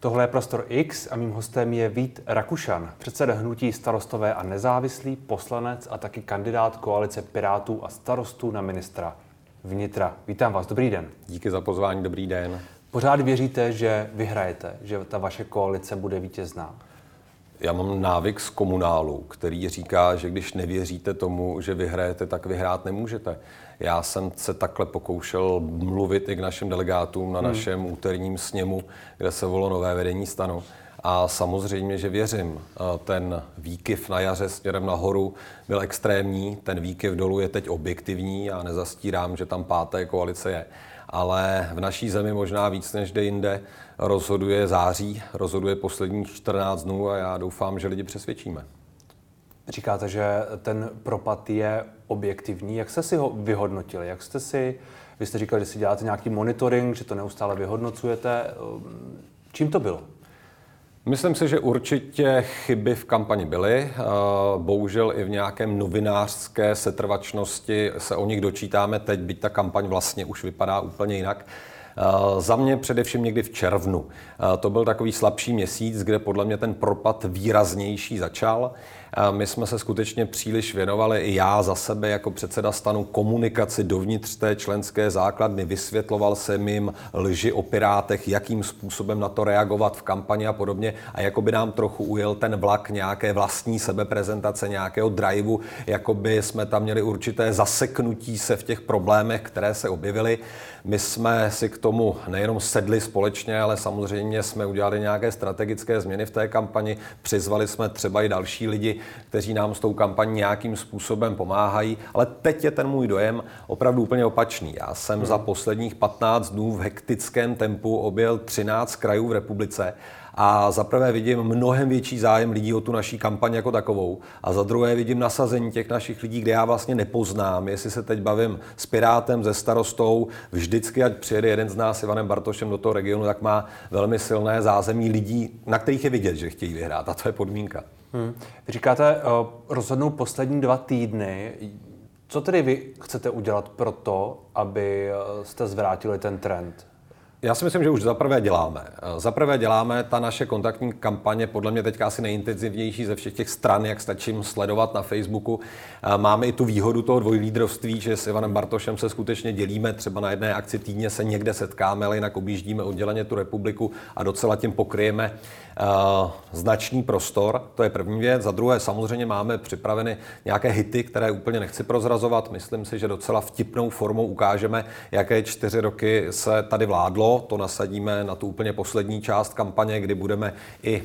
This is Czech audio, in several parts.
Tohle je Prostor X a mým hostem je Vít Rakušan, předseda hnutí starostové a nezávislý, poslanec a taky kandidát koalice Pirátů a starostů na ministra vnitra. Vítám vás, dobrý den. Díky za pozvání, dobrý den. Pořád věříte, že vyhrajete, že ta vaše koalice bude vítězná? Já mám návyk z komunálu, který říká, že když nevěříte tomu, že vyhrajete, tak vyhrát nemůžete. Já jsem se takhle pokoušel mluvit i k našim delegátům na hmm. našem úterním sněmu, kde se volilo nové vedení stanu. A samozřejmě, že věřím. Ten výkyv na jaře směrem nahoru byl extrémní, ten výkyv dolů je teď objektivní, já nezastírám, že tam páté koalice je. Ale v naší zemi možná víc než kde jinde rozhoduje září, rozhoduje posledních 14 dnů a já doufám, že lidi přesvědčíme. Říkáte, že ten propad je objektivní. Jak jste si ho vyhodnotili? Jak jste si, vy jste říkali, že si děláte nějaký monitoring, že to neustále vyhodnocujete. Čím to bylo? Myslím si, že určitě chyby v kampani byly. Bohužel i v nějakém novinářské setrvačnosti se o nich dočítáme teď, byť ta kampaň vlastně už vypadá úplně jinak. Za mě především někdy v červnu. To byl takový slabší měsíc, kde podle mě ten propad výraznější začal. My jsme se skutečně příliš věnovali, i já za sebe jako předseda stanu, komunikaci dovnitř té členské základny. Vysvětloval jsem jim lži o pirátech, jakým způsobem na to reagovat v kampani a podobně. A jako by nám trochu ujel ten vlak nějaké vlastní sebeprezentace, nějakého driveu, jako by jsme tam měli určité zaseknutí se v těch problémech, které se objevily. My jsme si k tomu nejenom sedli společně, ale samozřejmě jsme udělali nějaké strategické změny v té kampani. Přizvali jsme třeba i další lidi, kteří nám s tou kampaní nějakým způsobem pomáhají. Ale teď je ten můj dojem opravdu úplně opačný. Já jsem hmm. za posledních 15 dnů v hektickém tempu objel 13 krajů v republice a za prvé vidím mnohem větší zájem lidí o tu naší kampaň jako takovou. A za druhé vidím nasazení těch našich lidí, kde já vlastně nepoznám, jestli se teď bavím s Pirátem, se starostou, vždycky, ať přijede jeden z nás, Ivanem Bartošem, do toho regionu, tak má velmi silné zázemí lidí, na kterých je vidět, že chtějí vyhrát. A to je podmínka. Hmm. Vy říkáte, uh, rozhodnou poslední dva týdny. Co tedy vy chcete udělat pro to, aby eh, zvrátili ten trend? Já si myslím, že už zaprvé děláme. Zaprvé děláme, ta naše kontaktní kampaně podle mě teďka asi nejintenzivnější ze všech těch stran, jak stačím sledovat na Facebooku. Máme i tu výhodu toho dvojlídrovství, že s Ivanem Bartošem se skutečně dělíme, třeba na jedné akci týdně se někde setkáme, ale jinak objíždíme odděleně tu republiku a docela tím pokryjeme uh, značný prostor. To je první věc. Za druhé samozřejmě máme připraveny nějaké hity, které úplně nechci prozrazovat. Myslím si, že docela vtipnou formou ukážeme, jaké čtyři roky se tady vládlo to nasadíme na tu úplně poslední část kampaně, kdy budeme i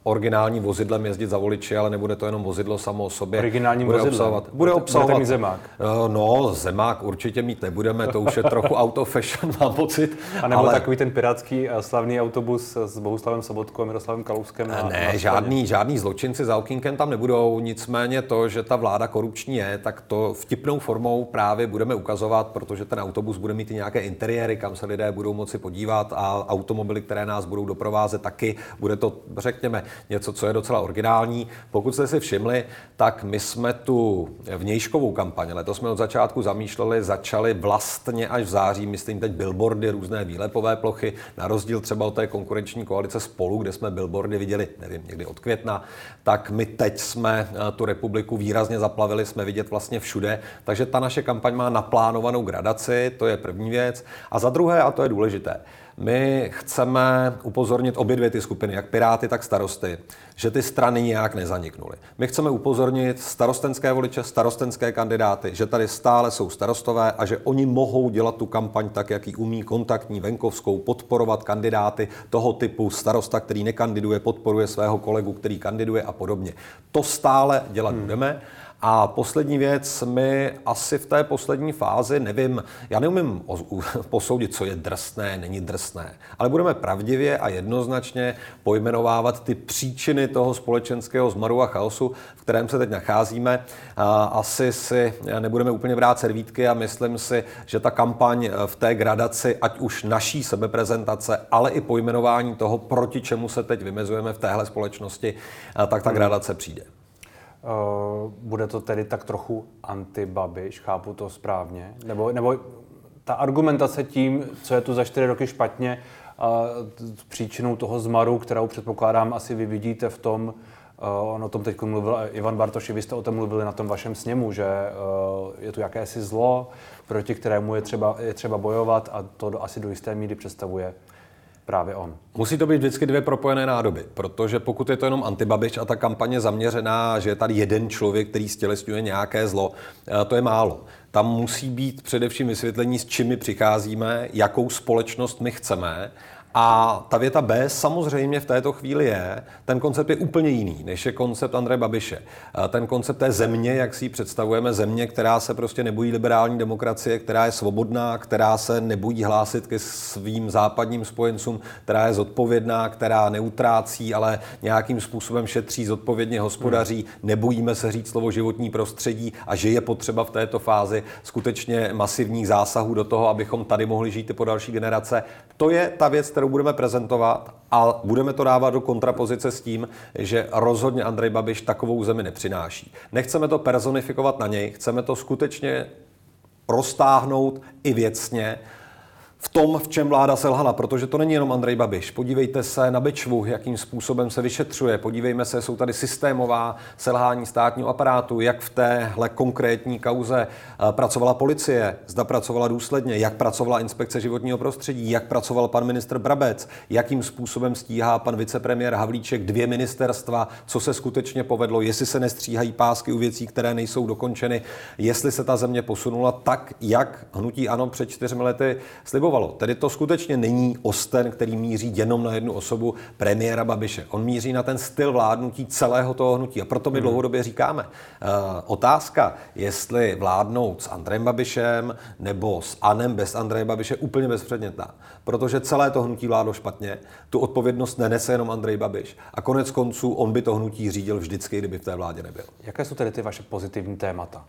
eh, originální vozidlem jezdit za voliči, ale nebude to jenom vozidlo samo o sobě. Originální bude vozidlem? Obsahovat, bude obsahovat. mít zemák? Eh, no, zemák určitě mít nebudeme, to už je trochu out of fashion, mám pocit. A nebo ale... takový ten pirátský eh, slavný autobus s Bohuslavem Sobotkou a Miroslavem Kalouskem? Na, ne, na žádný, žádný zločinci za okýnkem tam nebudou, nicméně to, že ta vláda korupční je, tak to vtipnou formou právě budeme ukazovat, protože ten autobus bude mít i nějaké interiéry, kam se lidé budou moci podívat a automobily, které nás budou doprovázet taky. Bude to, řekněme, něco, co je docela originální. Pokud jste si všimli, tak my jsme tu vnějškovou kampaň, letos jsme od začátku zamýšleli, začali vlastně až v září, myslím teď billboardy, různé výlepové plochy, na rozdíl třeba od té konkurenční koalice spolu, kde jsme billboardy viděli, nevím, někdy od května, tak my teď jsme eh, tu republiku výrazně zaplavili, jsme vidět vlastně všude, takže ta naše kampaň má naplánovanou gradaci, to je první věc. A za druhé, a to je důležité, my chceme upozornit obě dvě ty skupiny, jak Piráty, tak starosty, že ty strany nějak nezaniknuly. My chceme upozornit starostenské voliče, starostenské kandidáty, že tady stále jsou starostové a že oni mohou dělat tu kampaň tak, jak ji umí, kontaktní, venkovskou, podporovat kandidáty toho typu starosta, který nekandiduje, podporuje svého kolegu, který kandiduje a podobně. To stále dělat hmm. budeme. A poslední věc, my asi v té poslední fázi, nevím, já neumím posoudit, co je drsné, není drsné, ale budeme pravdivě a jednoznačně pojmenovávat ty příčiny toho společenského zmaru a chaosu, v kterém se teď nacházíme. Asi si nebudeme úplně brát servítky a myslím si, že ta kampaň v té gradaci, ať už naší sebeprezentace, ale i pojmenování toho, proti čemu se teď vymezujeme v téhle společnosti, tak ta hmm. gradace přijde. Uh, bude to tedy tak trochu anti-Babiš, chápu to správně? Nebo, nebo ta argumentace tím, co je tu za čtyři roky špatně, a příčinou toho zmaru, kterou předpokládám asi vy vidíte v tom, On o tom teď mluvil Ivan Bartoš, vy jste o tom mluvili na tom vašem sněmu, že je tu jakési zlo, proti kterému je třeba, je třeba bojovat a to asi do jisté míry představuje právě on. Musí to být vždycky dvě propojené nádoby, protože pokud je to jenom antibabiš a ta kampaně zaměřená, že je tady jeden člověk, který stělesňuje nějaké zlo, eh, to je málo. Tam musí být především vysvětlení, s čím my přicházíme, jakou společnost my chceme a ta věta B samozřejmě v této chvíli je, ten koncept je úplně jiný, než je koncept Andreje Babiše. Ten koncept té země, jak si ji představujeme, země, která se prostě nebojí liberální demokracie, která je svobodná, která se nebojí hlásit ke svým západním spojencům, která je zodpovědná, která neutrácí, ale nějakým způsobem šetří, zodpovědně hospodaří, nebojíme se říct slovo životní prostředí a že je potřeba v této fázi skutečně masivních zásahů do toho, abychom tady mohli žít i po další generace. To je ta věc, kterou budeme prezentovat a budeme to dávat do kontrapozice s tím, že rozhodně Andrej Babiš takovou zemi nepřináší. Nechceme to personifikovat na něj, chceme to skutečně roztáhnout i věcně v tom, v čem vláda selhala, protože to není jenom Andrej Babiš. Podívejte se na Bečvu, jakým způsobem se vyšetřuje. Podívejme se, jsou tady systémová selhání státního aparátu, jak v téhle konkrétní kauze eh, pracovala policie, zda pracovala důsledně, jak pracovala inspekce životního prostředí, jak pracoval pan ministr Brabec, jakým způsobem stíhá pan vicepremiér Havlíček dvě ministerstva, co se skutečně povedlo, jestli se nestříhají pásky u věcí, které nejsou dokončeny, jestli se ta země posunula tak, jak hnutí ANO před čtyřmi lety slibovalo fungovalo. Tedy to skutečně není osten, který míří jenom na jednu osobu premiéra Babiše. On míří na ten styl vládnutí celého toho hnutí. A proto my hmm. dlouhodobě říkáme, uh, otázka, jestli vládnout s Andrejem Babišem nebo s Anem bez Andreje Babiše, úplně bezpředmětná. Protože celé to hnutí vládlo špatně, tu odpovědnost nenese jenom Andrej Babiš. A konec konců on by to hnutí řídil vždycky, kdyby v té vládě nebyl. Jaké jsou tedy ty vaše pozitivní témata?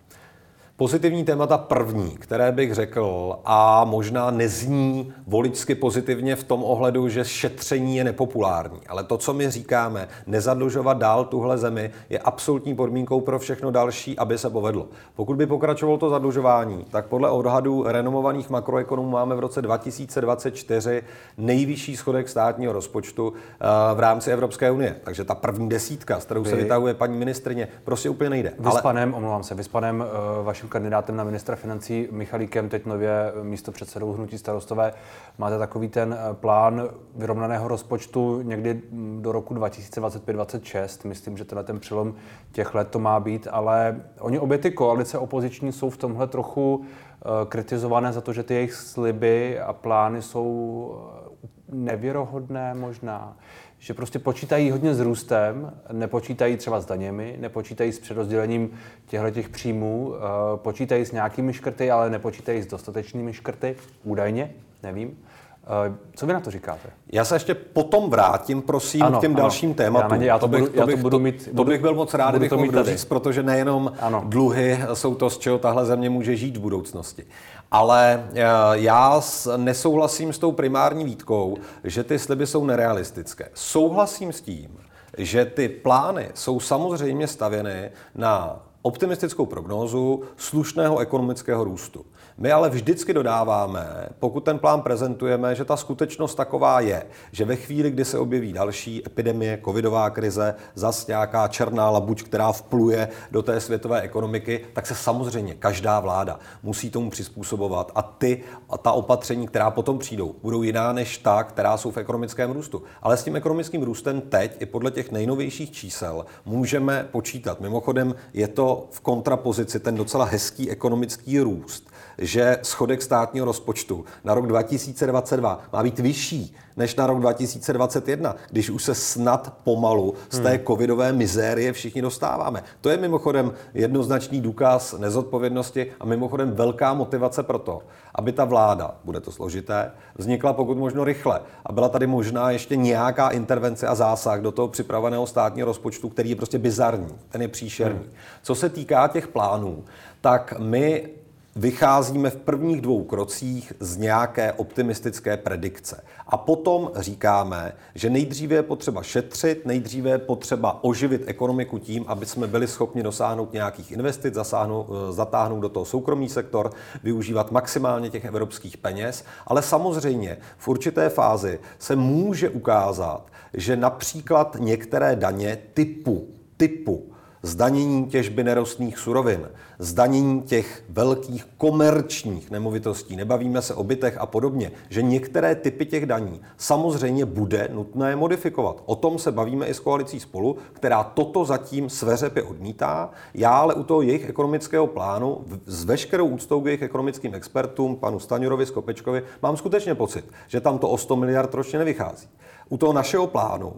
Pozitivní témata první, které bych řekl, a možná nezní voličsky pozitivně v tom ohledu, že šetření je nepopulární. Ale to, co my říkáme, nezadlužovat dál tuhle zemi, je absolutní podmínkou pro všechno další, aby se povedlo. Pokud by pokračovalo to zadlužování, tak podle odhadů renomovaných makroekonomů máme v roce 2024 nejvyšší schodek státního rozpočtu eh, v rámci Evropské unie. Takže ta první desítka, s kterou vy, se vytahuje paní ministrině, prostě úplně nejde. Vy Ale... s panem, omlouvám se, vy s panem uh, vaším kandidátem na ministra financí Michalíkem, teď nově místo předsedou hnutí starostové, máte takový ten eh, plán vyrovnaného rozpočtu někdy do roku 2025-2026. Myslím, že tenhle ten přelom těch let to má být, ale oni obě ty koalice opoziční jsou v tomhle trochu eh, kritizované za to, že ty jejich sliby a plány jsou eh, nevěrohodné možná že prostě počítají hodně s růstem, nepočítají třeba s daněmi, nepočítají s přerozdělením těchto těch příjmů, eh, počítají s nějakými škrty, ale nepočítají s dostatečnými škrty, údajně, nevím. Eh, co vy na to říkáte? Já se ještě potom vrátím, prosím, ano, k těm ano. dalším tématům. Já, já to, to, bych, budu, to, bych, to budu mít, to, to bych byl moc rád, kdybych mohl říct, protože nejenom ano. dluhy jsou to, z čeho tahle země může žít v budoucnosti. Ale eh, já nesouhlasím s tou primární výtkou, že ty sliby jsou nerealistické. Souhlasím s tím, že ty plány jsou samozřejmě stavěny na optimistickou prognózu slušného ekonomického růstu. My ale vždycky dodáváme, pokud ten plán prezentujeme, že ta skutečnost taková je, že ve chvíli, kdy se objeví další epidemie, covidová krize, zas nějaká černá labuť, která vpluje do té světové ekonomiky, tak se samozřejmě každá vláda musí tomu přizpůsobovat a ty a ta opatření, která potom přijdou, budou jiná než ta, která jsou v ekonomickém růstu. Ale s tím ekonomickým růstem teď i podle těch nejnovějších čísel můžeme počítat. Mimochodem je to v kontrapozici ten docela hezký ekonomický růst že schodek státního rozpočtu na rok 2022 má být vyšší než na rok 2021, když už se snad pomalu z té hmm. covidové mizérie všichni dostáváme. To je mimochodem jednoznačný důkaz nezodpovědnosti a mimochodem velká motivace pro to, aby ta vláda, bude to složité, vznikla pokud možno rychle a byla tady možná ještě nějaká intervence a zásah do toho připraveného státního rozpočtu, který je prostě bizarní, ten je příšerný. Hmm. Co se týká těch plánů, tak my vycházíme v prvních dvou krocích z nějaké optimistické predikce. A potom říkáme, že nejdříve je potřeba šetřit, nejdříve je potřeba oživit ekonomiku tím, aby jsme byli schopni dosáhnout nějakých investic, zasáhnout, eh, zatáhnout do toho soukromý sektor, využívat maximálně těch evropských peněz. Ale samozřejmě v určité fázi se může ukázat, že například některé daně typu, typu zdanění těžby nerostných surovin, zdanění těch velkých komerčních nemovitostí, nebavíme se o bytech a podobně, že některé typy těch daní samozřejmě bude nutné modifikovat. O tom se bavíme i s koalicí spolu, která toto zatím sveřepě odmítá. Já ale u toho jejich ekonomického plánu s veškerou úctou k jejich ekonomickým expertům, panu Staňurovi, Skopečkovi, mám skutečně pocit, že tam to o 100 miliard ročně nevychází. U toho našeho plánu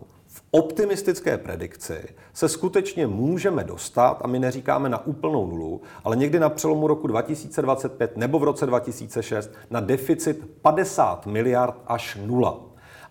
optimistické predikci se skutečně můžeme dostat, a my neříkáme na úplnou nulu, ale někdy na přelomu roku 2025 nebo v roce 2006 na deficit 50 miliard až nula.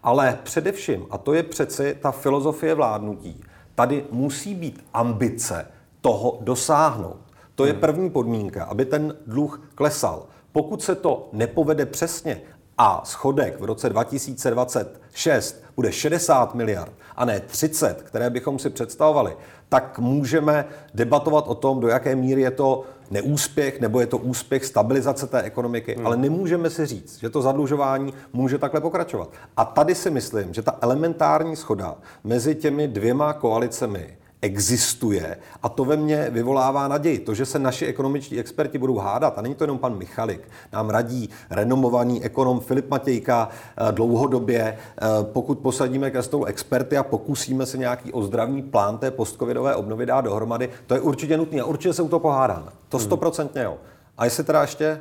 Ale především, a to je přeci ta filozofie vládnutí, tady musí být ambice toho dosáhnout. To je hmm. první podmínka, aby ten dluh klesal. Pokud se to nepovede přesně a schodek v roce 2026 bude 60 miliard a ne 30, které bychom si představovali, tak můžeme debatovat o tom, do jaké míry je to neúspěch nebo je to úspěch stabilizace té ekonomiky, hmm. ale nemůžeme si říct, že to zadlužování může takhle pokračovat. A tady si myslím, že ta elementární schoda mezi těmi dvěma koalicemi existuje a to ve mně vyvolává naději. To, že se naši ekonomičtí experti budou hádat, a není to jenom pan Michalik, nám radí renomovaný ekonom Filip Matějka eh, dlouhodobě, eh, pokud posadíme ke stolu experty a pokusíme se nějaký ozdravný plán té postcovidové obnovy dát dohromady, to je určitě nutné a určitě se u toho pohádáme. To hmm. stoprocentně jo. A jestli teda ještě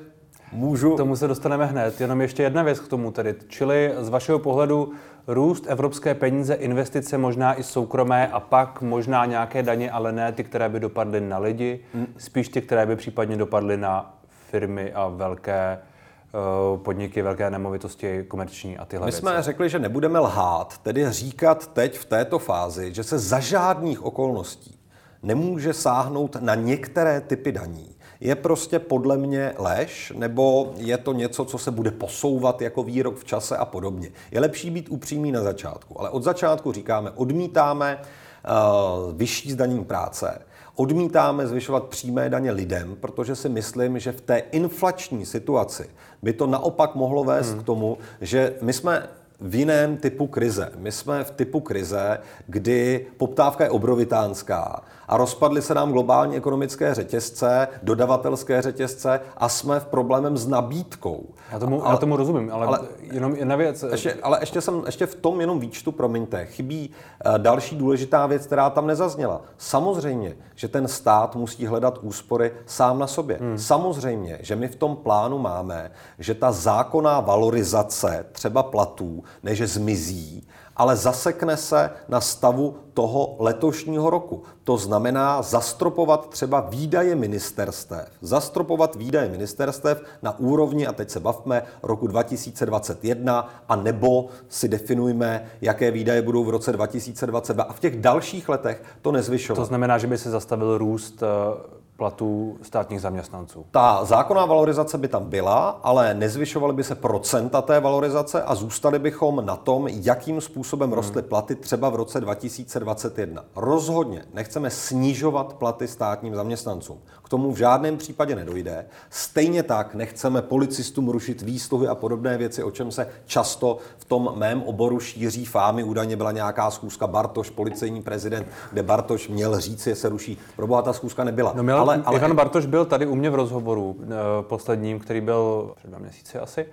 můžu... K tomu se dostaneme hned. Jenom ještě jedna věc k tomu tedy. Čili z vašeho pohledu růst evropské peníze, investice, možná i soukromé a pak možná nějaké daně, ale ne ty, které by dopadly na lidi, hmm. spíš ty, které by případně dopadly na firmy a velké eh, podniky, velké nemovitosti, komerční a tyhle My jsme věci. řekli, že nebudeme lhát, tedy říkat teď v této fázi, že se za žádných okolností nemůže sáhnout na některé typy daní, je prostě podle mě lež, nebo je to něco, co se bude posouvat jako výrok v čase a podobně. Je lepší být upřímný na začátku, ale od začátku říkáme, odmítáme uh, vyšší zdanění práce, odmítáme zvyšovat přímé daně lidem, protože si myslím, že v té inflační situaci by to naopak mohlo vést hmm. k tomu, že my jsme v jiném typu krize. My jsme v typu krize, kdy poptávka je obrovitánská a rozpadly se nám globální ekonomické řetězce, dodavatelské řetězce a jsme v problémem s nabídkou. Já tomu, ale, já tomu rozumím, ale, ale jenom jedna věc. Ještě, ale ještě, jsem, ještě v tom jenom výčtu, promiňte, chybí uh, další důležitá věc, která tam nezazněla. Samozřejmě, že ten stát musí hledat úspory sám na sobě. Hmm. Samozřejmě, že my v tom plánu máme, že ta zákonná valorizace třeba platů než zmizí, ale zasekne se na stavu toho letošního roku. To znamená zastropovat třeba výdaje ministerstev. Zastropovat výdaje ministerstev na úrovni, a teď se bavme, roku 2021, a nebo si definujme, jaké výdaje budou v roce 2022 a v těch dalších letech to nezvyšovat. To znamená, že by se zastavil růst eh, platů státních zaměstnanců. Ta zákonná valorizace by tam byla, ale nezvyšovaly by se procenta té valorizace a zůstali bychom na tom, jakým způsobem rostly platy třeba v roce 2021. Rozhodně nechceme snižovat platy státním zaměstnancům. K tomu v žádném případě nedojde. Stejně tak nechceme policistům rušit výsluhy a podobné věci, o čem se často v tom mém oboru šíří fámy. Údajně byla nějaká schůzka Bartoš, policejní prezident, kde Bartoš měl říct, že se ruší. Proboha ta schůzka nebyla. No, ale ale, ale... Ivan Bartoš byl tady u mě v rozhovoru uh, posledním, který byl před dva měsíci asi.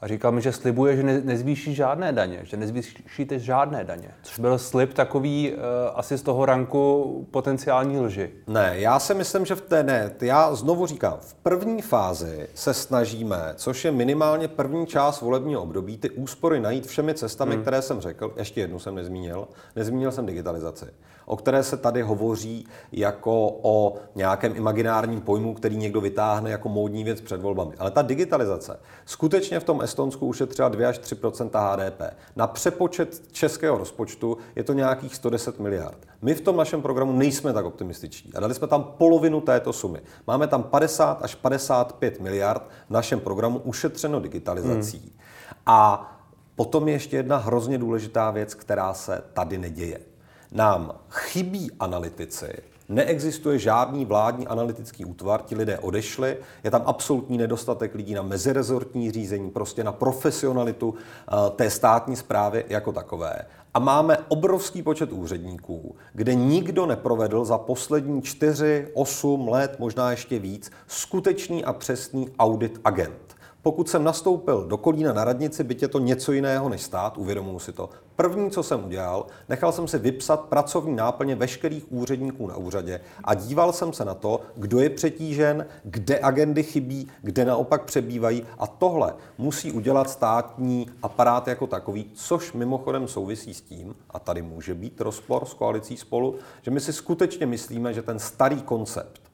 A říkal mi, že slibuje, že ne, nezvýší žádné daně, že nezvýšíte žádné daně. Což byl slib takový uh, asi z toho ranku potenciální lži. Ne, já si myslím, že v té ne. Já znovu říkám, v první fázi se snažíme, což je minimálně první část volebního období, ty úspory najít všemi cestami, hmm. které jsem řekl. Ještě jednu jsem nezmínil. Nezmínil jsem digitalizaci o které se tady hovoří jako o nějakém imaginárním pojmu, který někdo vytáhne jako módní věc před volbami. Ale ta digitalizace skutečně v tom Estonsku ušetřila 2 až 3% HDP. Na přepočet českého rozpočtu je to nějakých 110 miliard. My v tom našem programu nejsme tak optimističní a dali jsme tam polovinu této sumy. Máme tam 50 až 55 miliard v našem programu ušetřeno digitalizací. Hmm. A potom je ještě jedna hrozně důležitá věc, která se tady neděje. Nám chybí analytici, Neexistuje žádný vládní analytický útvar, ti lidé odešli, je tam absolutní nedostatek lidí na mezirezortní řízení, prostě na profesionalitu eh, té státní zprávy jako takové. A máme obrovský počet úředníků, kde nikdo neprovedl za poslední 4, 8 let, možná ještě víc, skutečný a přesný audit agent. Pokud jsem nastoupil do Kolína na radnici, byť je to něco jiného než stát, uvědomuji si to. První, co jsem udělal, nechal jsem si vypsat pracovní náplně veškerých úředníků na úřadě a díval jsem se na to, kdo je přetížen, kde agendy chybí, kde naopak přebývají. A tohle musí udělat státní aparát jako takový, což mimochodem souvisí s tím, a tady může být rozpor s koalicí spolu, že my si skutečně myslíme, že ten starý koncept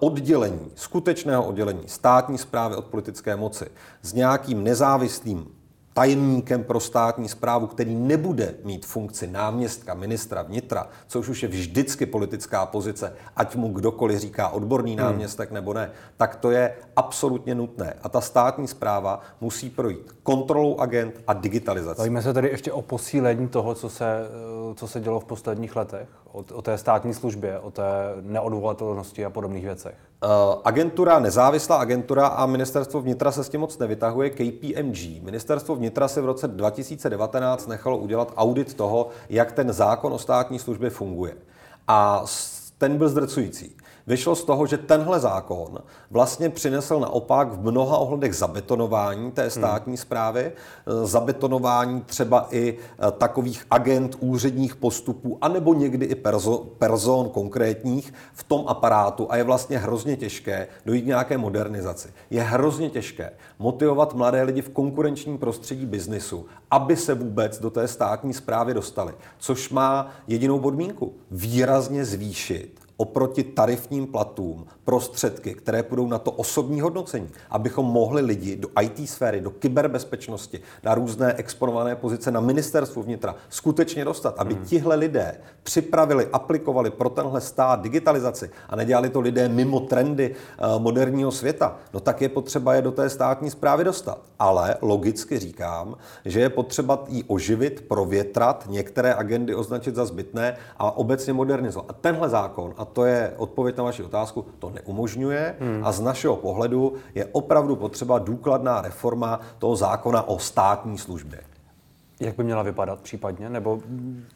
oddělení, skutečného oddělení státní zprávy od politické moci s nějakým nezávislým tajemníkem pro státní zprávu, který nebude mít funkci náměstka ministra vnitra, což už je vždycky politická pozice, ať mu kdokoliv říká odborný hmm. náměstek hmm. nebo ne, tak to je absolutně nutné. A ta státní zpráva musí projít kontrolou agent a digitalizací. Bavíme se tady ještě o posílení toho, co se, eh, co se dělo v posledních letech, o, o té státní službě, o té neodvolatelnosti a podobných věcech. Uh, agentura, nezávislá agentura a ministerstvo vnitra se s tím moc nevytahuje, KPMG. Ministerstvo vnitra si v roce 2019 nechalo udělat audit toho, jak ten zákon o státní službě funguje. A ten byl zdrcující vyšlo z toho, že tenhle zákon vlastně přinesl naopak v mnoha ohledech zabetonování té hmm. státní zprávy, hmm. zabetonování třeba i eh, takových agent úředních postupů, anebo někdy i perzo, person konkrétních v tom aparátu a je vlastně hrozně těžké dojít nějaké modernizaci. Je hrozně těžké motivovat mladé lidi v konkurenčním prostředí biznisu, aby se vůbec do té státní zprávy dostali, což má jedinou podmínku výrazně zvýšit oproti tarifním platům prostředky, které půjdou na to osobní hodnocení, abychom mohli lidi do IT sféry, do kyberbezpečnosti, na různé exponované pozice na ministerstvu vnitra skutečně dostat, aby hmm. tihle lidé připravili, aplikovali pro tenhle stát digitalizaci a nedělali to lidé mimo trendy uh, moderního světa, no tak je potřeba je do té státní zprávy dostat. Ale logicky říkám, že je potřeba jí oživit, provětrat, některé agendy označit za zbytné a obecně modernizovat. A tenhle zákon, a to je odpověď na vaši otázku, to neumožňuje hmm. a z našeho pohledu je opravdu potřeba důkladná reforma toho zákona o státní službě. Jak by měla vypadat případně? Nebo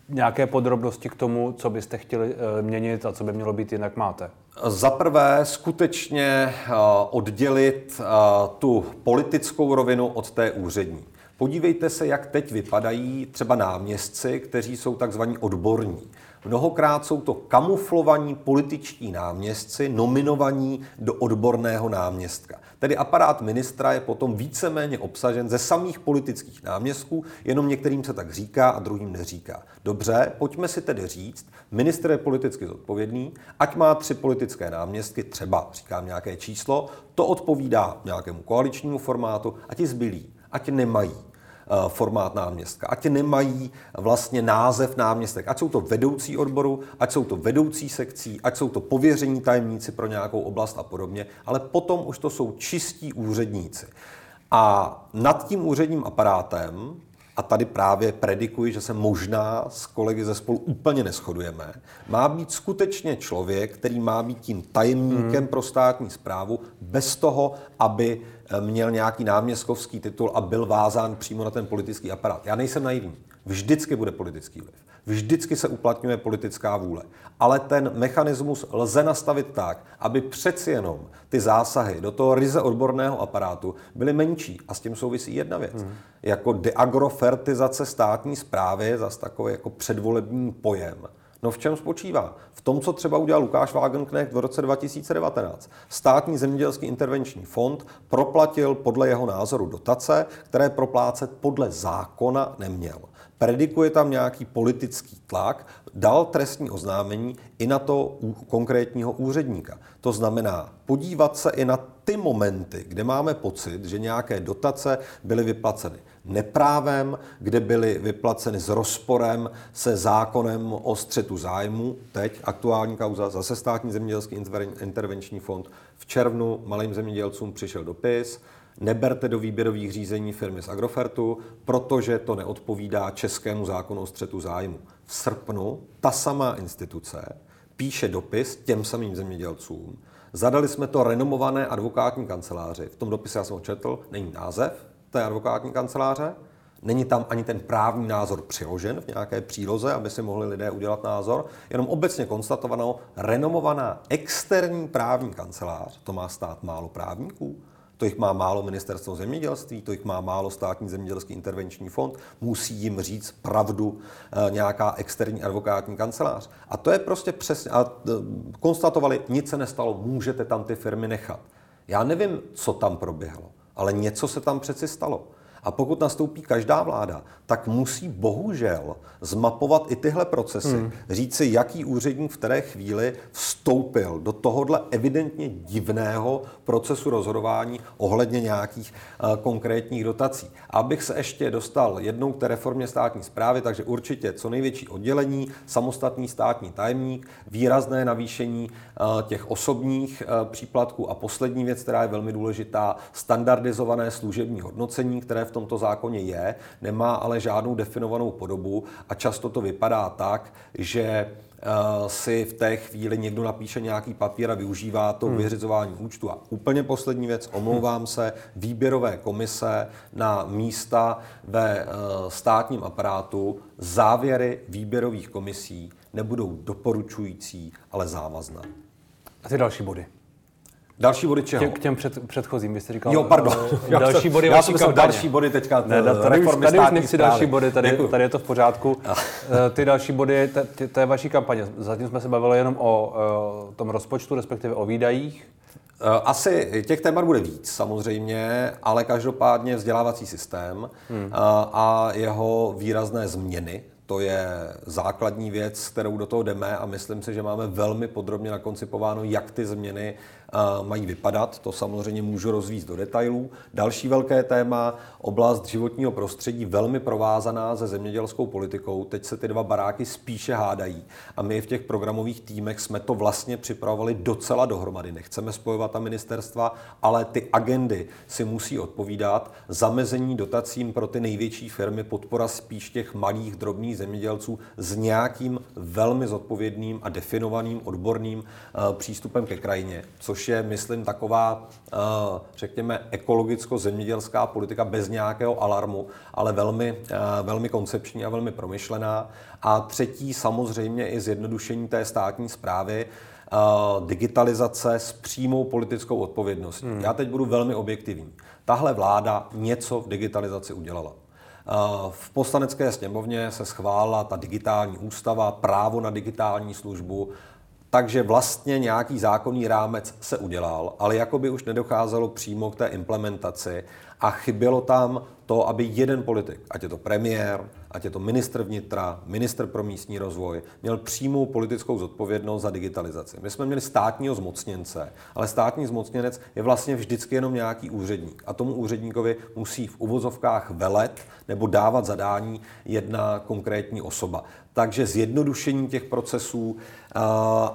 nějaké podrobnosti k tomu, co byste chtěli eh, měnit a co by mělo být jinak máte? Za prvé skutečně eh, oddělit eh, tu politickou rovinu od té úřední. Podívejte se, jak teď vypadají třeba náměstci, kteří jsou takzvaní odborní. Mnohokrát jsou to kamuflovaní političtí náměstci nominovaní do odborného náměstka. Tedy aparát ministra je potom víceméně obsažen ze samých politických náměstků, jenom některým se tak říká a druhým neříká. Dobře, pojďme si tedy říct, minister je politicky zodpovědný, ať má tři politické náměstky, třeba říkám nějaké číslo, to odpovídá nějakému koaličnímu formátu a ti zbylí, ať nemají. Eh, formát náměstka. Ať nemají vlastně název náměstek. Ať jsou to vedoucí odboru, ať jsou to vedoucí sekcí, ať jsou to pověření tajemníci pro nějakou oblast a podobně, ale potom už to jsou čistí úředníci. A nad tím úředním aparátem a tady právě predikuji, že se možná s kolegy ze spolu úplně neschodujeme, má být skutečně člověk, který má být tím tajemníkem hmm. pro státní zprávu, bez toho, aby eh, měl nějaký náměstkovský titul a byl vázán přímo na ten politický aparát. Já nejsem naivní. Vždycky bude politický vliv. Vždycky se uplatňuje politická vůle. Ale ten mechanismus lze nastavit tak, aby přeci jenom ty zásahy do toho ryze odborného aparátu byly menší. A s tím souvisí jedna věc. Hmm. Jako deagrofertizace státní zprávy je zase takový jako předvolební pojem. No v čem spočívá? V tom, co třeba udělal Lukáš Wagenknecht v roce 2019. Státní zemědělský intervenční fond proplatil podle jeho názoru dotace, které proplácet podle zákona neměl. Predikuje tam nějaký politický tlak, dal trestní oznámení i na to konkrétního úředníka. To znamená podívat se i na ty momenty, kde máme pocit, že nějaké dotace byly vyplaceny neprávem, kde byly vyplaceny s rozporem se zákonem o střetu zájmu. Teď aktuální kauza, zase státní zemědělský intervenční fond. V červnu malým zemědělcům přišel dopis, neberte do výběrových řízení firmy z Agrofertu, protože to neodpovídá českému zákonu o střetu zájmu. V srpnu ta samá instituce píše dopis těm samým zemědělcům. Zadali jsme to renomované advokátní kanceláři. V tom dopise já jsem ho četl, není název té advokátní kanceláře, Není tam ani ten právní názor přiložen v nějaké příloze, aby si mohli lidé udělat názor, jenom obecně konstatovanou renomovaná externí právní kancelář, to má stát málo právníků, to jich má málo ministerstvo zemědělství, to jich má málo státní zemědělský intervenční fond, musí jim říct pravdu e, nějaká externí advokátní kancelář. A to je prostě přesně, a e, konstatovali, nic se nestalo, můžete tam ty firmy nechat. Já nevím, co tam proběhlo, ale něco se tam přeci stalo. A pokud nastoupí každá vláda, tak musí bohužel zmapovat i tyhle procesy. Hmm. Říci, jaký úředník v které chvíli vstoupil do tohohle evidentně divného procesu rozhodování ohledně nějakých uh, konkrétních dotací. Abych se ještě dostal jednou k té reformě státní zprávy, takže určitě co největší oddělení, samostatný státní tajemník, výrazné navýšení uh, těch osobních uh, příplatků a poslední věc, která je velmi důležitá, standardizované služební hodnocení, které v tomto zákoně je, nemá ale žádnou definovanou podobu a často to vypadá tak, že eh, si v té chvíli někdo napíše nějaký papír a využívá to hmm. vyřizování účtu. A úplně poslední věc, omlouvám se, výběrové komise na místa ve eh, státním aparátu, závěry výběrových komisí nebudou doporučující, ale závazné. A ty další body? Další body čeho? K těm před, předchozím, byste říkal. Jo, pardon. Uh, další body já jsem další body teďka. Ne, tady, už, tady už nechci další body, tady, tady je to v pořádku. Eh, ty další body, to je vaší kampaně. Zatím jsme se bavili jenom o uh, tom rozpočtu, respektive o výdajích. Asi těch témat bude víc samozřejmě, ale každopádně vzdělávací systém hmm. a jeho výrazné změny to je základní věc, kterou do toho jdeme a myslím si, že máme velmi podrobně nakoncipováno, jak ty změny mají vypadat. To samozřejmě můžu rozvíct do detailů. Další velké téma, oblast životního prostředí, velmi provázaná se zemědělskou politikou. Teď se ty dva baráky spíše hádají. A my v těch programových týmech jsme to vlastně připravovali docela dohromady. Nechceme spojovat ta ministerstva, ale ty agendy si musí odpovídat. Zamezení dotacím pro ty největší firmy, podpora spíš těch malých, drobných zemědělců s nějakým velmi zodpovědným a definovaným odborným uh, přístupem ke krajině, což je, myslím, taková, eh, řekněme, ekologicko-zemědělská politika bez nějakého alarmu, ale velmi, eh, velmi koncepční a velmi promyšlená. A třetí samozřejmě i zjednodušení té státní zprávy, eh, digitalizace s přímou politickou odpovědností. Hmm. Já teď budu velmi objektivní. Tahle vláda něco v digitalizaci udělala. V poslanecké sněmovně se schválila ta digitální ústava, právo na digitální službu takže vlastně nějaký zákonný rámec se udělal, ale jako by už nedocházelo přímo k té implementaci a chybělo tam to, aby jeden politik, ať je to premiér, ať je to ministr vnitra, ministr pro místní rozvoj, měl přímou politickou zodpovědnost za digitalizaci. My jsme měli státního zmocněnce, ale státní zmocněnec je vlastně vždycky jenom nějaký úředník. A tomu úředníkovi musí v uvozovkách velet nebo dávat zadání jedna konkrétní osoba. Takže zjednodušení těch procesů eh,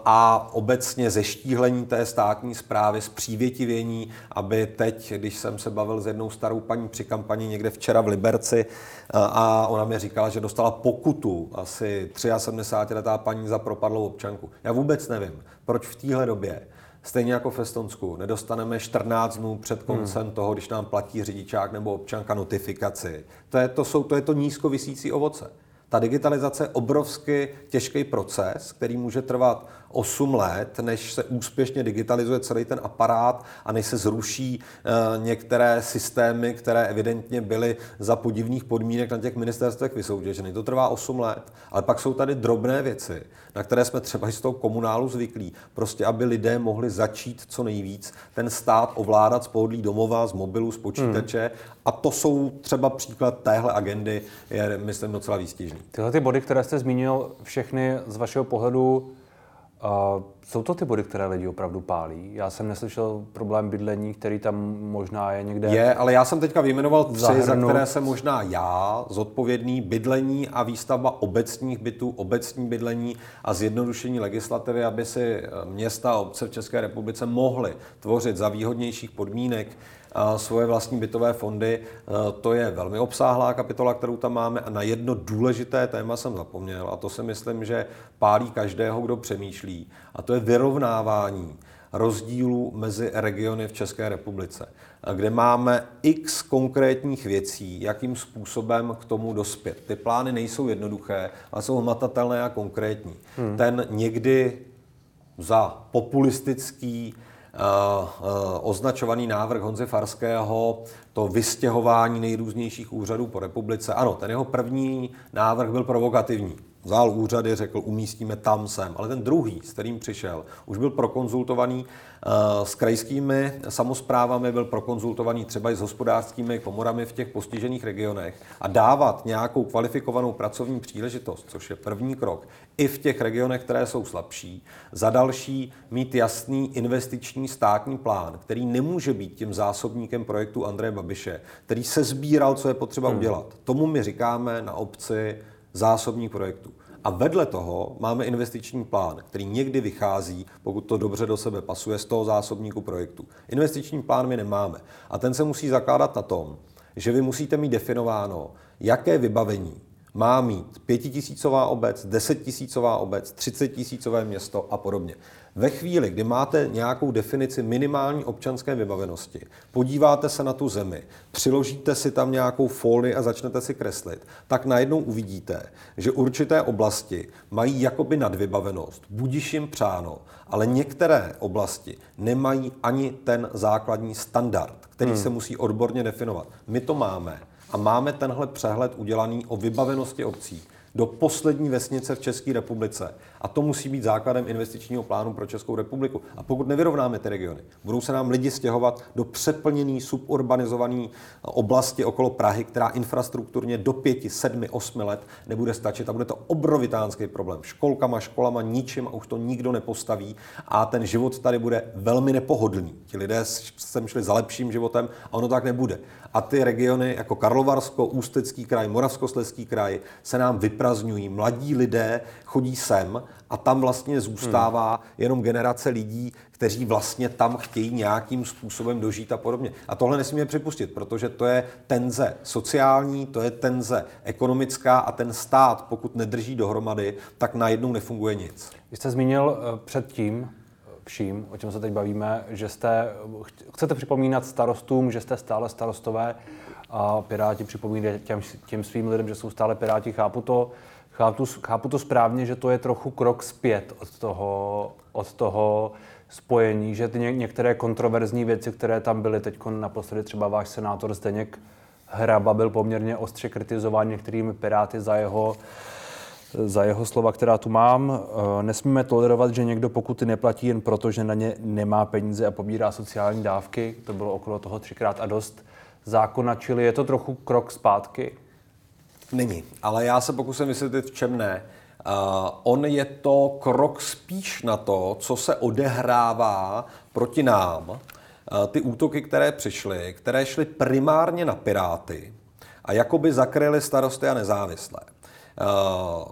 a obecně zeštíhlení té státní zprávy, zpřívětivění, aby teď, když jsem se bavil s jednou starou paní při kampani někde včera v Liberci eh, a ona mi říkala, že dostala pokutu asi 73 letá paní za propadlou občanku. Já vůbec nevím, proč v téhle době Stejně jako v Estonsku, nedostaneme 14 dnů před koncem hmm. toho, když nám platí řidičák nebo občanka notifikaci. To je to, jsou, to, je to nízkovisící ovoce. Ta digitalizace je obrovsky těžký proces, který může trvat 8 let, než se úspěšně digitalizuje celý ten aparát a než se zruší e, některé systémy, které evidentně byly za podivných podmínek na těch ministerstvech vysoutěženy. To trvá 8 let. Ale pak jsou tady drobné věci, na které jsme třeba z toho komunálu zvyklí. Prostě, aby lidé mohli začít co nejvíc ten stát ovládat z pohodlí domova, z mobilu, z počítače. Hmm. A to jsou třeba příklad téhle agendy, je, myslím, docela výstižný. Tyhle ty body, které jste zmínil, všechny z vašeho pohledu Uh, jsou to ty body, které lidi opravdu pálí? Já jsem neslyšel problém bydlení, který tam možná je někde. Je, ale já jsem teďka vyjmenoval tři, zahrnout. za které jsem možná já zodpovědný. Bydlení a výstavba obecních bytů, obecní bydlení a zjednodušení legislativy, aby si města a obce v České republice mohly tvořit za výhodnějších podmínek svoje vlastní bytové fondy. E, to je velmi obsáhlá kapitola, kterou tam máme a na jedno důležité téma jsem zapomněl a to si myslím, že pálí každého, kdo přemýšlí a to je vyrovnávání rozdílů mezi regiony v České republice, kde máme x konkrétních věcí, jakým způsobem k tomu dospět. Ty plány nejsou jednoduché, ale jsou hmatatelné a konkrétní. Hmm. Ten někdy za populistický označovaný návrh Honzy Farského, to vystěhování nejrůznějších úřadů po republice. Ano, ten jeho první návrh byl provokativní vzal úřady, řekl, umístíme tam sem. Ale ten druhý, s kterým přišel, už byl prokonzultovaný uh, s krajskými samozprávami, byl prokonzultovaný třeba i s hospodářskými komorami v těch postižených regionech a dávat nějakou kvalifikovanou pracovní příležitost, což je první krok, i v těch regionech, které jsou slabší. Za další mít jasný investiční státní plán, který nemůže být tím zásobníkem projektu Andreje Babiše, který se sbíral, co je potřeba hmm. udělat. Tomu my říkáme na obci zásobních projektů. A vedle toho máme investiční plán, který někdy vychází, pokud to dobře do sebe pasuje, z toho zásobníku projektu. Investiční plán my nemáme. A ten se musí zakládat na tom, že vy musíte mít definováno, jaké vybavení má mít pětitisícová obec, desetitisícová obec, třicettisícové město a podobně. Ve chvíli, kdy máte nějakou definici minimální občanské vybavenosti, podíváte se na tu zemi, přiložíte si tam nějakou folii a začnete si kreslit, tak najednou uvidíte, že určité oblasti mají jakoby nadvybavenost, budiš jim přáno, ale některé oblasti nemají ani ten základní standard, který hmm. se musí odborně definovat. My to máme a máme tenhle přehled udělaný o vybavenosti obcí do poslední vesnice v České republice. A to musí být základem investičního plánu pro Českou republiku. A pokud nevyrovnáme ty regiony, budou se nám lidi stěhovat do přeplněný, suburbanizované oblasti okolo Prahy, která infrastrukturně do pěti, sedmi, osmi let nebude stačit a bude to obrovitánský problém. Školkama, školama, ničím a už to nikdo nepostaví a ten život tady bude velmi nepohodlný. Ti lidé sem šli za lepším životem a ono tak nebude. A ty regiony jako Karlovarsko, Ústecký kraj, Moravskoslezský kraj se nám vyprazňují. Mladí lidé chodí sem a tam vlastně zůstává hmm. jenom generace lidí, kteří vlastně tam chtějí nějakým způsobem dožít a podobně. A tohle nesmíme připustit, protože to je tenze sociální, to je tenze ekonomická a ten stát, pokud nedrží dohromady, tak najednou nefunguje nic. Vy jste zmínil eh, předtím, eh, vším, o čem se teď bavíme, že jste, chcete připomínat starostům, že jste stále starostové a Piráti připomínají těm, těm svým lidem, že jsou stále Piráti, chápu to. Chápu, chápu to správně, že to je trochu krok zpět od toho, od toho spojení, že ty ně, některé kontroverzní věci, které tam byly, teď naposledy třeba váš senátor Zdeněk Hraba byl poměrně ostře kritizován některými piráty za jeho za jeho slova, která tu mám. Eh, nesmíme tolerovat, že někdo pokuty neplatí jen proto, že na ně nemá peníze a pobírá sociální dávky. To bylo okolo toho třikrát a dost zákona, čili je to trochu krok zpátky. Není, ale já se pokusím vysvětlit, v čem ne. Uh, on je to krok spíš na to, co se odehrává proti nám. Uh, ty útoky, které přišly, které šly primárně na Piráty a jakoby zakryly starosty a nezávislé. Uh,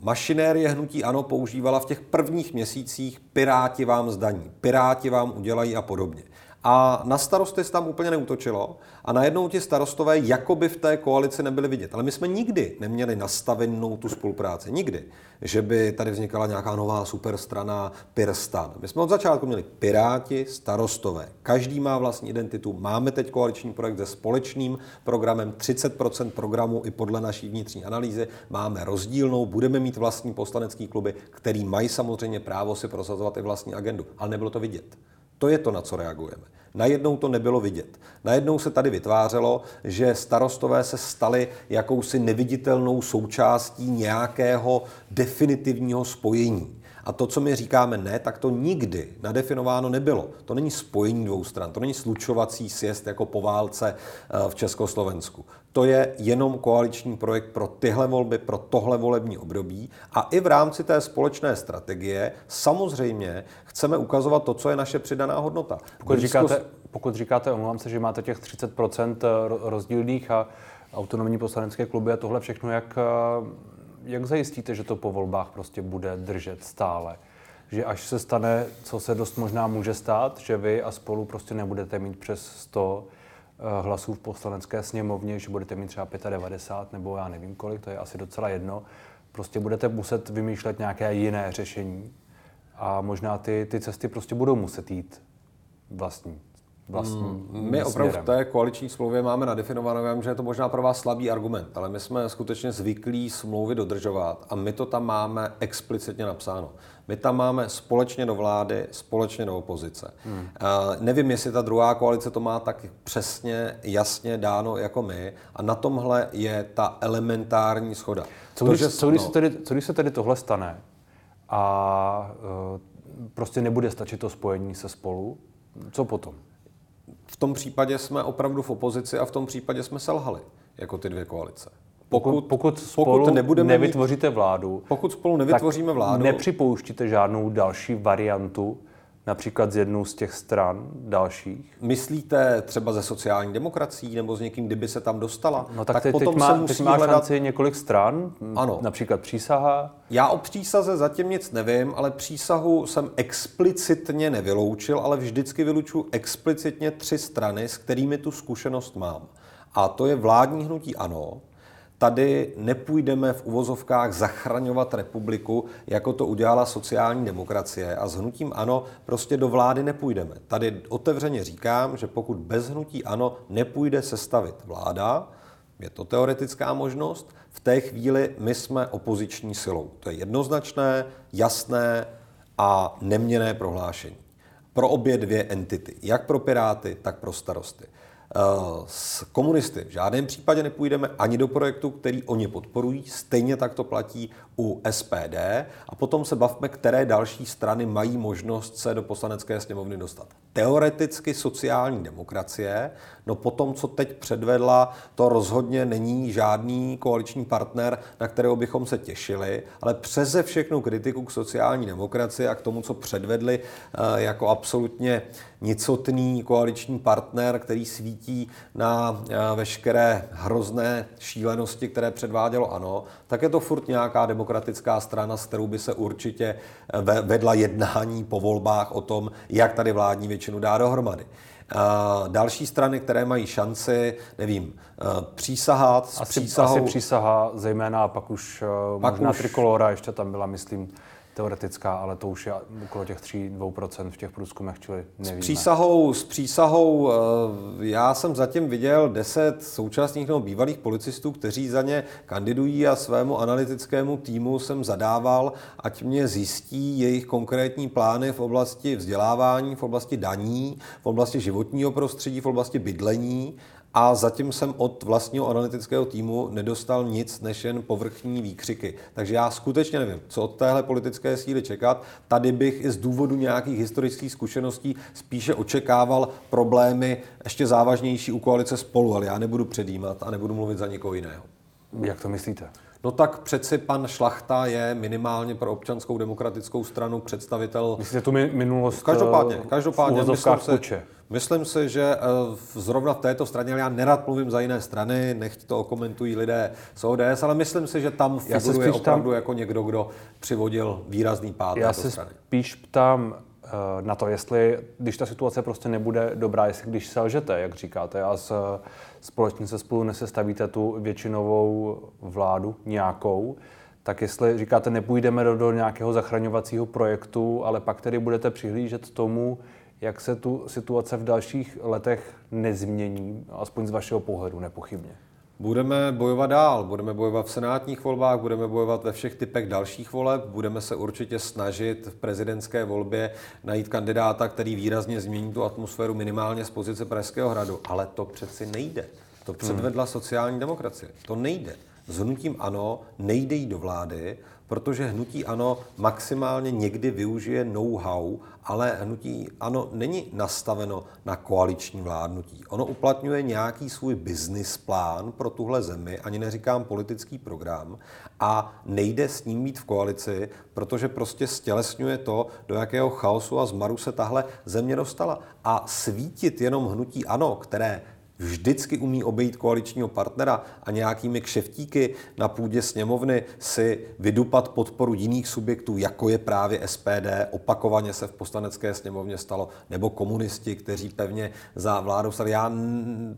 mašinérie hnutí ANO používala v těch prvních měsících Piráti vám zdaní, Piráti vám udělají a podobně. A na starosty se tam úplně neutočilo a najednou ti starostové jakoby v té koalici nebyli vidět. Ale my jsme nikdy neměli nastavenou tu spolupráci. Nikdy. Že by tady vznikala nějaká nová superstrana Pirstan. My jsme od začátku měli Piráti, starostové. Každý má vlastní identitu. Máme teď koaliční projekt se společným programem 30% programu i podle naší vnitřní analýzy. Máme rozdílnou, budeme mít vlastní poslanecký kluby, který mají samozřejmě právo si prosazovat i vlastní agendu. Ale nebylo to vidět. To je to, na co reagujeme. Najednou to nebylo vidět. Najednou se tady vytvářelo, že starostové se stali jakousi neviditelnou součástí nějakého definitivního spojení. A to, co my říkáme ne, tak to nikdy nadefinováno nebylo. To není spojení dvou stran, to není slučovací sjezd jako po válce eh, v Československu. To je jenom koaliční projekt pro tyhle volby, pro tohle volební období. A i v rámci té společné strategie samozřejmě chceme ukazovat to, co je naše přidaná hodnota. Pokud říkáte, pokud říkáte, omlouvám se, že máte těch 30% eh, rozdílných a autonomní poslanecké kluby a tohle všechno, jak eh, jak zajistíte, že to po volbách prostě bude držet stále? Že až se stane, co se dost možná může stát, že vy a spolu prostě nebudete mít přes 100 eh, hlasů v poslanecké sněmovně, že budete mít třeba 95 nebo já nevím kolik, to je asi docela jedno. Prostě budete muset vymýšlet nějaké jiné řešení a možná ty, ty cesty prostě budou muset jít vlastní vlastním hmm, My opravdu v té koaliční smlouvě máme nadefinované, vím, že je to možná pro vás slabý argument, ale my jsme skutečně zvyklí smlouvy dodržovat a my to tam máme explicitně napsáno. My tam máme společně do vlády, společně do opozice. Hmm. Uh, nevím, jestli ta druhá koalice to má tak přesně, jasně dáno jako my a na tomhle je ta elementární schoda. Co když, to, že, co, když no, se tedy, co když se tedy tohle stane a uh, prostě nebude stačit to spojení se spolu, co potom? V tom případě jsme opravdu v opozici a v tom případě jsme selhali jako ty dvě koalice. Pokud, pokud, spolu pokud nebudeme nevytvoříte vládu, pokud spolu nevytvoříme vládu, nepřipouštíte žádnou další variantu například z jednou z těch stran dalších? Myslíte třeba ze sociální demokracií nebo s někým, kdyby se tam dostala? No tak, tak teď, potom teď má, se musí teď má hledat... několik stran, ano. například přísaha. Já o přísaze zatím nic nevím, ale přísahu jsem explicitně nevyloučil, ale vždycky vylučuji explicitně tři strany, s kterými tu zkušenost mám. A to je vládní hnutí ANO, Tady nepůjdeme v uvozovkách zachraňovat republiku, jako to udělala sociální demokracie a s hnutím ANO prostě do vlády nepůjdeme. Tady otevřeně říkám, že pokud bez hnutí ANO nepůjde sestavit vláda, je to teoretická možnost, v té chvíli my jsme opoziční silou. To je jednoznačné, jasné a neměné prohlášení. Pro obě dvě entity, jak pro Piráty, tak pro starosty. Eh, s komunisty v žádném případě nepůjdeme ani do projektu, který oni podporují. Stejně tak to platí u SPD. A potom se bavme, které další strany mají možnost se do poslanecké sněmovny dostat. Teoreticky sociální demokracie, no potom, co teď předvedla, to rozhodně není žádný koaliční partner, na kterého bychom se těšili, ale přeze všechnu kritiku k sociální demokracii a k tomu, co předvedli eh, jako absolutně nicotný koaliční partner, který svítí na eh, veškeré hrozné šílenosti, které předvádělo ANO, tak je to furt nějaká demokratická strana, s kterou by se určitě eh, vedla jednání po volbách o tom, jak tady vládní většinu dá dohromady. Uh, další strany, které mají šanci, nevím, uh, přísahat asi, přísahou... Asi přísaha, zejména pak už uh, pak možná už... trikolora ještě tam byla, myslím, teoretická, ale to už je okolo těch 3-2% v těch průzkumech, čili nevíme. S přísahou, s přísahou eh, já jsem zatím viděl 10 současných nebo bývalých policistů, kteří za ně kandidují a svému analytickému týmu jsem zadával, ať mě zjistí jejich konkrétní plány v oblasti vzdělávání, v oblasti daní, v oblasti životního prostředí, v oblasti bydlení a zatím jsem od vlastního analytického týmu nedostal nic než jen povrchní výkřiky. Takže já skutečně nevím, co od téhle politické síly čekat. Tady bych i z důvodu nějakých historických zkušeností spíše očekával problémy ještě závažnější u koalice spolu, ale já nebudu předjímat a nebudu mluvit za někoho jiného. Jak to myslíte? No tak přeci pan Šlachta je minimálně pro občanskou demokratickou stranu představitel... Myslíte tu minulost Každopádně, každopádně myslím si, myslím si, že eh, zrovna v této straně, ale já nerad mluvím za jiné strany, nechť to okomentují lidé z ODS, ale myslím si, že tam figuruje opravdu tam... jako někdo, kdo přivodil výrazný pád Já se strany. spíš ptám, na to, jestli, když ta situace prostě nebude dobrá, jestli když selžete, jak říkáte, a s, společně se spolu nesestavíte tu většinovou vládu nějakou, tak jestli říkáte, nepůjdeme do, do nějakého zachraňovacího projektu, ale pak tedy budete přihlížet tomu, jak se tu situace v dalších letech nezmění, aspoň z vašeho pohledu nepochybně. Budeme bojovat dál, budeme bojovat v senátních volbách, budeme bojovat ve všech typech dalších voleb, budeme se určitě snažit v prezidentské volbě najít kandidáta, který výrazně změní tu atmosféru minimálně z pozice Pražského hradu. Ale to přeci nejde. To předvedla hmm. sociální demokracie. To nejde. S hnutím ANO nejde jít do vlády, protože hnutí ANO maximálně někdy využije know-how, ale hnutí ANO není nastaveno na koaliční vládnutí. Ono uplatňuje nějaký svůj business plán pro tuhle zemi, ani neříkám politický program, a nejde s ním být v koalici, protože prostě stělesňuje to, do jakého chaosu a zmaru se tahle země dostala. A svítit jenom hnutí ANO, které vždycky umí obejít koaličního partnera a nějakými kšeftíky na půdě sněmovny si vydupat podporu jiných subjektů, jako je právě SPD, opakovaně se v poslanecké sněmovně stalo, nebo komunisti, kteří pevně za vládou stali. Já,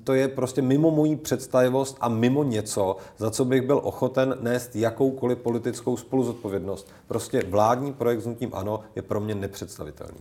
to je prostě mimo mojí představivost a mimo něco, za co bych byl ochoten nést jakoukoliv politickou spoluzodpovědnost. Prostě vládní projekt s nutím ANO je pro mě nepředstavitelný.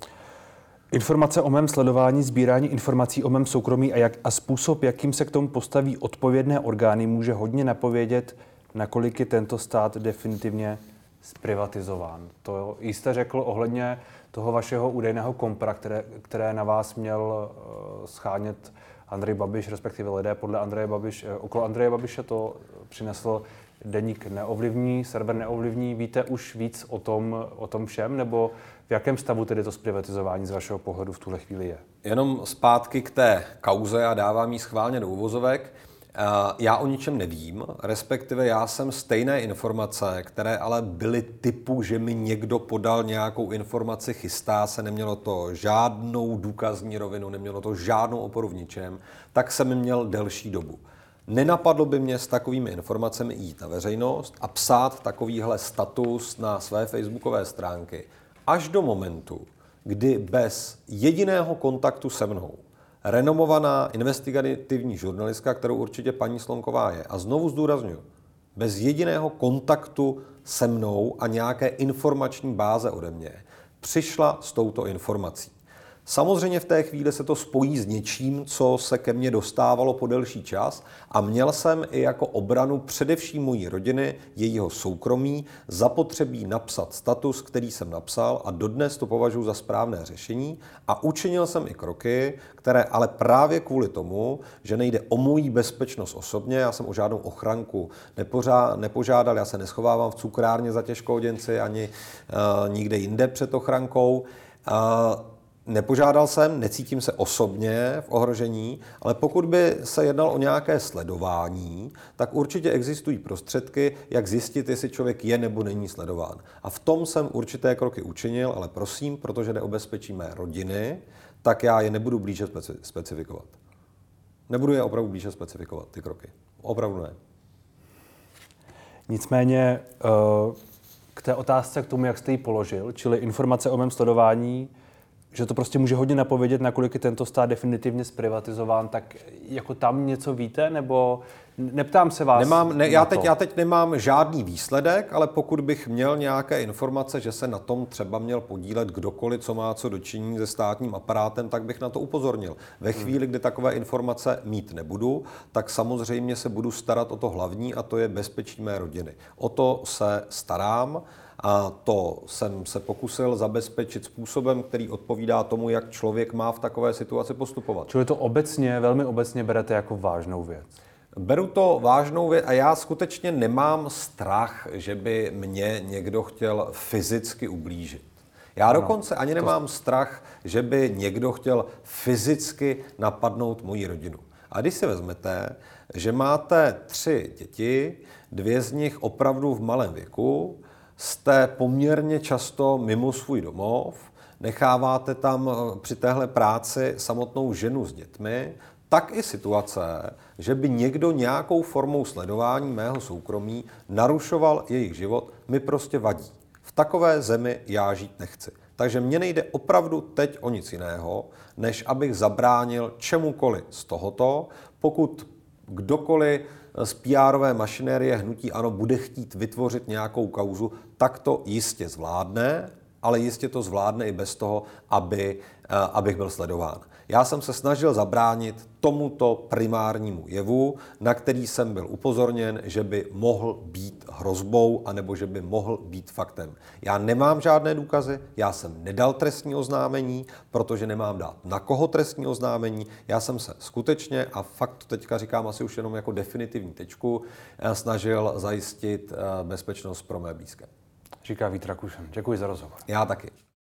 Informace o mém sledování, sbírání informací o mém soukromí a, jak, a způsob, jakým se k tomu postaví odpovědné orgány, může hodně napovědět, nakolik je tento stát definitivně zprivatizován. To jste řekl ohledně toho vašeho údajného kompra, které, které na vás měl uh, schánět Andrej Babiš, respektive lidé podle Andreje Babiš, uh, okolo Andreje Babiše to přinesl deník neovlivní, server neovlivní. Víte už víc o tom, o tom všem, nebo v jakém stavu tedy to zprivatizování z vašeho pohledu v tuhle chvíli je? Jenom zpátky k té kauze a dávám jí schválně do uvozovek. Eh, já o ničem nevím, respektive já jsem stejné informace, které ale byly typu, že mi někdo podal nějakou informaci, chystá se, nemělo to žádnou důkazní rovinu, nemělo to žádnou oporu v ničem, tak jsem měl delší dobu. Nenapadlo by mě s takovými informacemi jít na veřejnost a psát takovýhle status na své facebookové stránky až do momentu, kdy bez jediného kontaktu se mnou renomovaná investigativní žurnalistka, kterou určitě paní Slonková je, a znovu zdůraznuju, bez jediného kontaktu se mnou a nějaké informační báze ode mě, přišla s touto informací. Samozřejmě v té chvíli se to spojí s něčím, co se ke mně dostávalo po delší čas a měl jsem i jako obranu především mojí rodiny, jejího soukromí, zapotřebí napsat status, který jsem napsal a dodnes to považuji za správné řešení a učinil jsem i kroky, které ale právě kvůli tomu, že nejde o moji bezpečnost osobně, já jsem o žádnou ochranku nepožádal, já se neschovávám v cukrárně za těžkohoděnci ani uh, nikde jinde před ochrankou. Uh, Nepožádal jsem, necítím se osobně v ohrožení, ale pokud by se jednal o nějaké sledování, tak určitě existují prostředky, jak zjistit, jestli člověk je nebo není sledován. A v tom jsem určité kroky učinil, ale prosím, protože neobezpečíme rodiny, tak já je nebudu blíže specifikovat. Nebudu je opravdu blíže specifikovat, ty kroky. Opravdu ne. Nicméně eh, k té otázce, k tomu, jak jste ji položil, čili informace o mém sledování, že to prostě může hodně napovědět, nakolik je tento stát definitivně zprivatizován, tak jako tam něco víte, nebo neptám se vás nemám, ne, já, teď, já teď nemám žádný výsledek, ale pokud bych měl nějaké informace, že se na tom třeba měl podílet kdokoliv, co má co dočiní se státním aparátem, tak bych na to upozornil. Ve hmm. chvíli, kdy takové informace mít nebudu, tak samozřejmě se budu starat o to hlavní a to je bezpečí mé rodiny. O to se starám. A to jsem se pokusil zabezpečit způsobem, který odpovídá tomu, jak člověk má v takové situaci postupovat. Čili to obecně, velmi obecně berete jako vážnou věc? Beru to vážnou věc a já skutečně nemám strach, že by mě někdo chtěl fyzicky ublížit. Já ano, dokonce ani nemám to... strach, že by někdo chtěl fyzicky napadnout moji rodinu. A když si vezmete, že máte tři děti, dvě z nich opravdu v malém věku, jste poměrně často mimo svůj domov, necháváte tam eh, při téhle práci samotnou ženu s dětmi, tak i situace, že by někdo nějakou formou sledování mého soukromí narušoval jejich život, mi prostě vadí. V takové zemi já žít nechci. Takže mně nejde opravdu teď o nic jiného, než abych zabránil čemukoliv z tohoto, pokud kdokoliv z PR mašinérie hnutí ano bude chtít vytvořit nějakou kauzu, tak to jistě zvládne, ale jistě to zvládne i bez toho, aby, eh, abych byl sledován. Já jsem se snažil zabránit tomuto primárnímu jevu, na který jsem byl upozorněn, že by mohl být hrozbou, anebo že by mohl být faktem. Já nemám žádné důkazy, já jsem nedal trestní oznámení, protože nemám dát na koho trestní oznámení. Já jsem se skutečně, a fakt to teďka říkám asi už jenom jako definitivní tečku, eh, snažil zajistit eh, bezpečnost pro mé blízké. Říká Vít Rakušan. Děkuji za rozhovor. Já taky.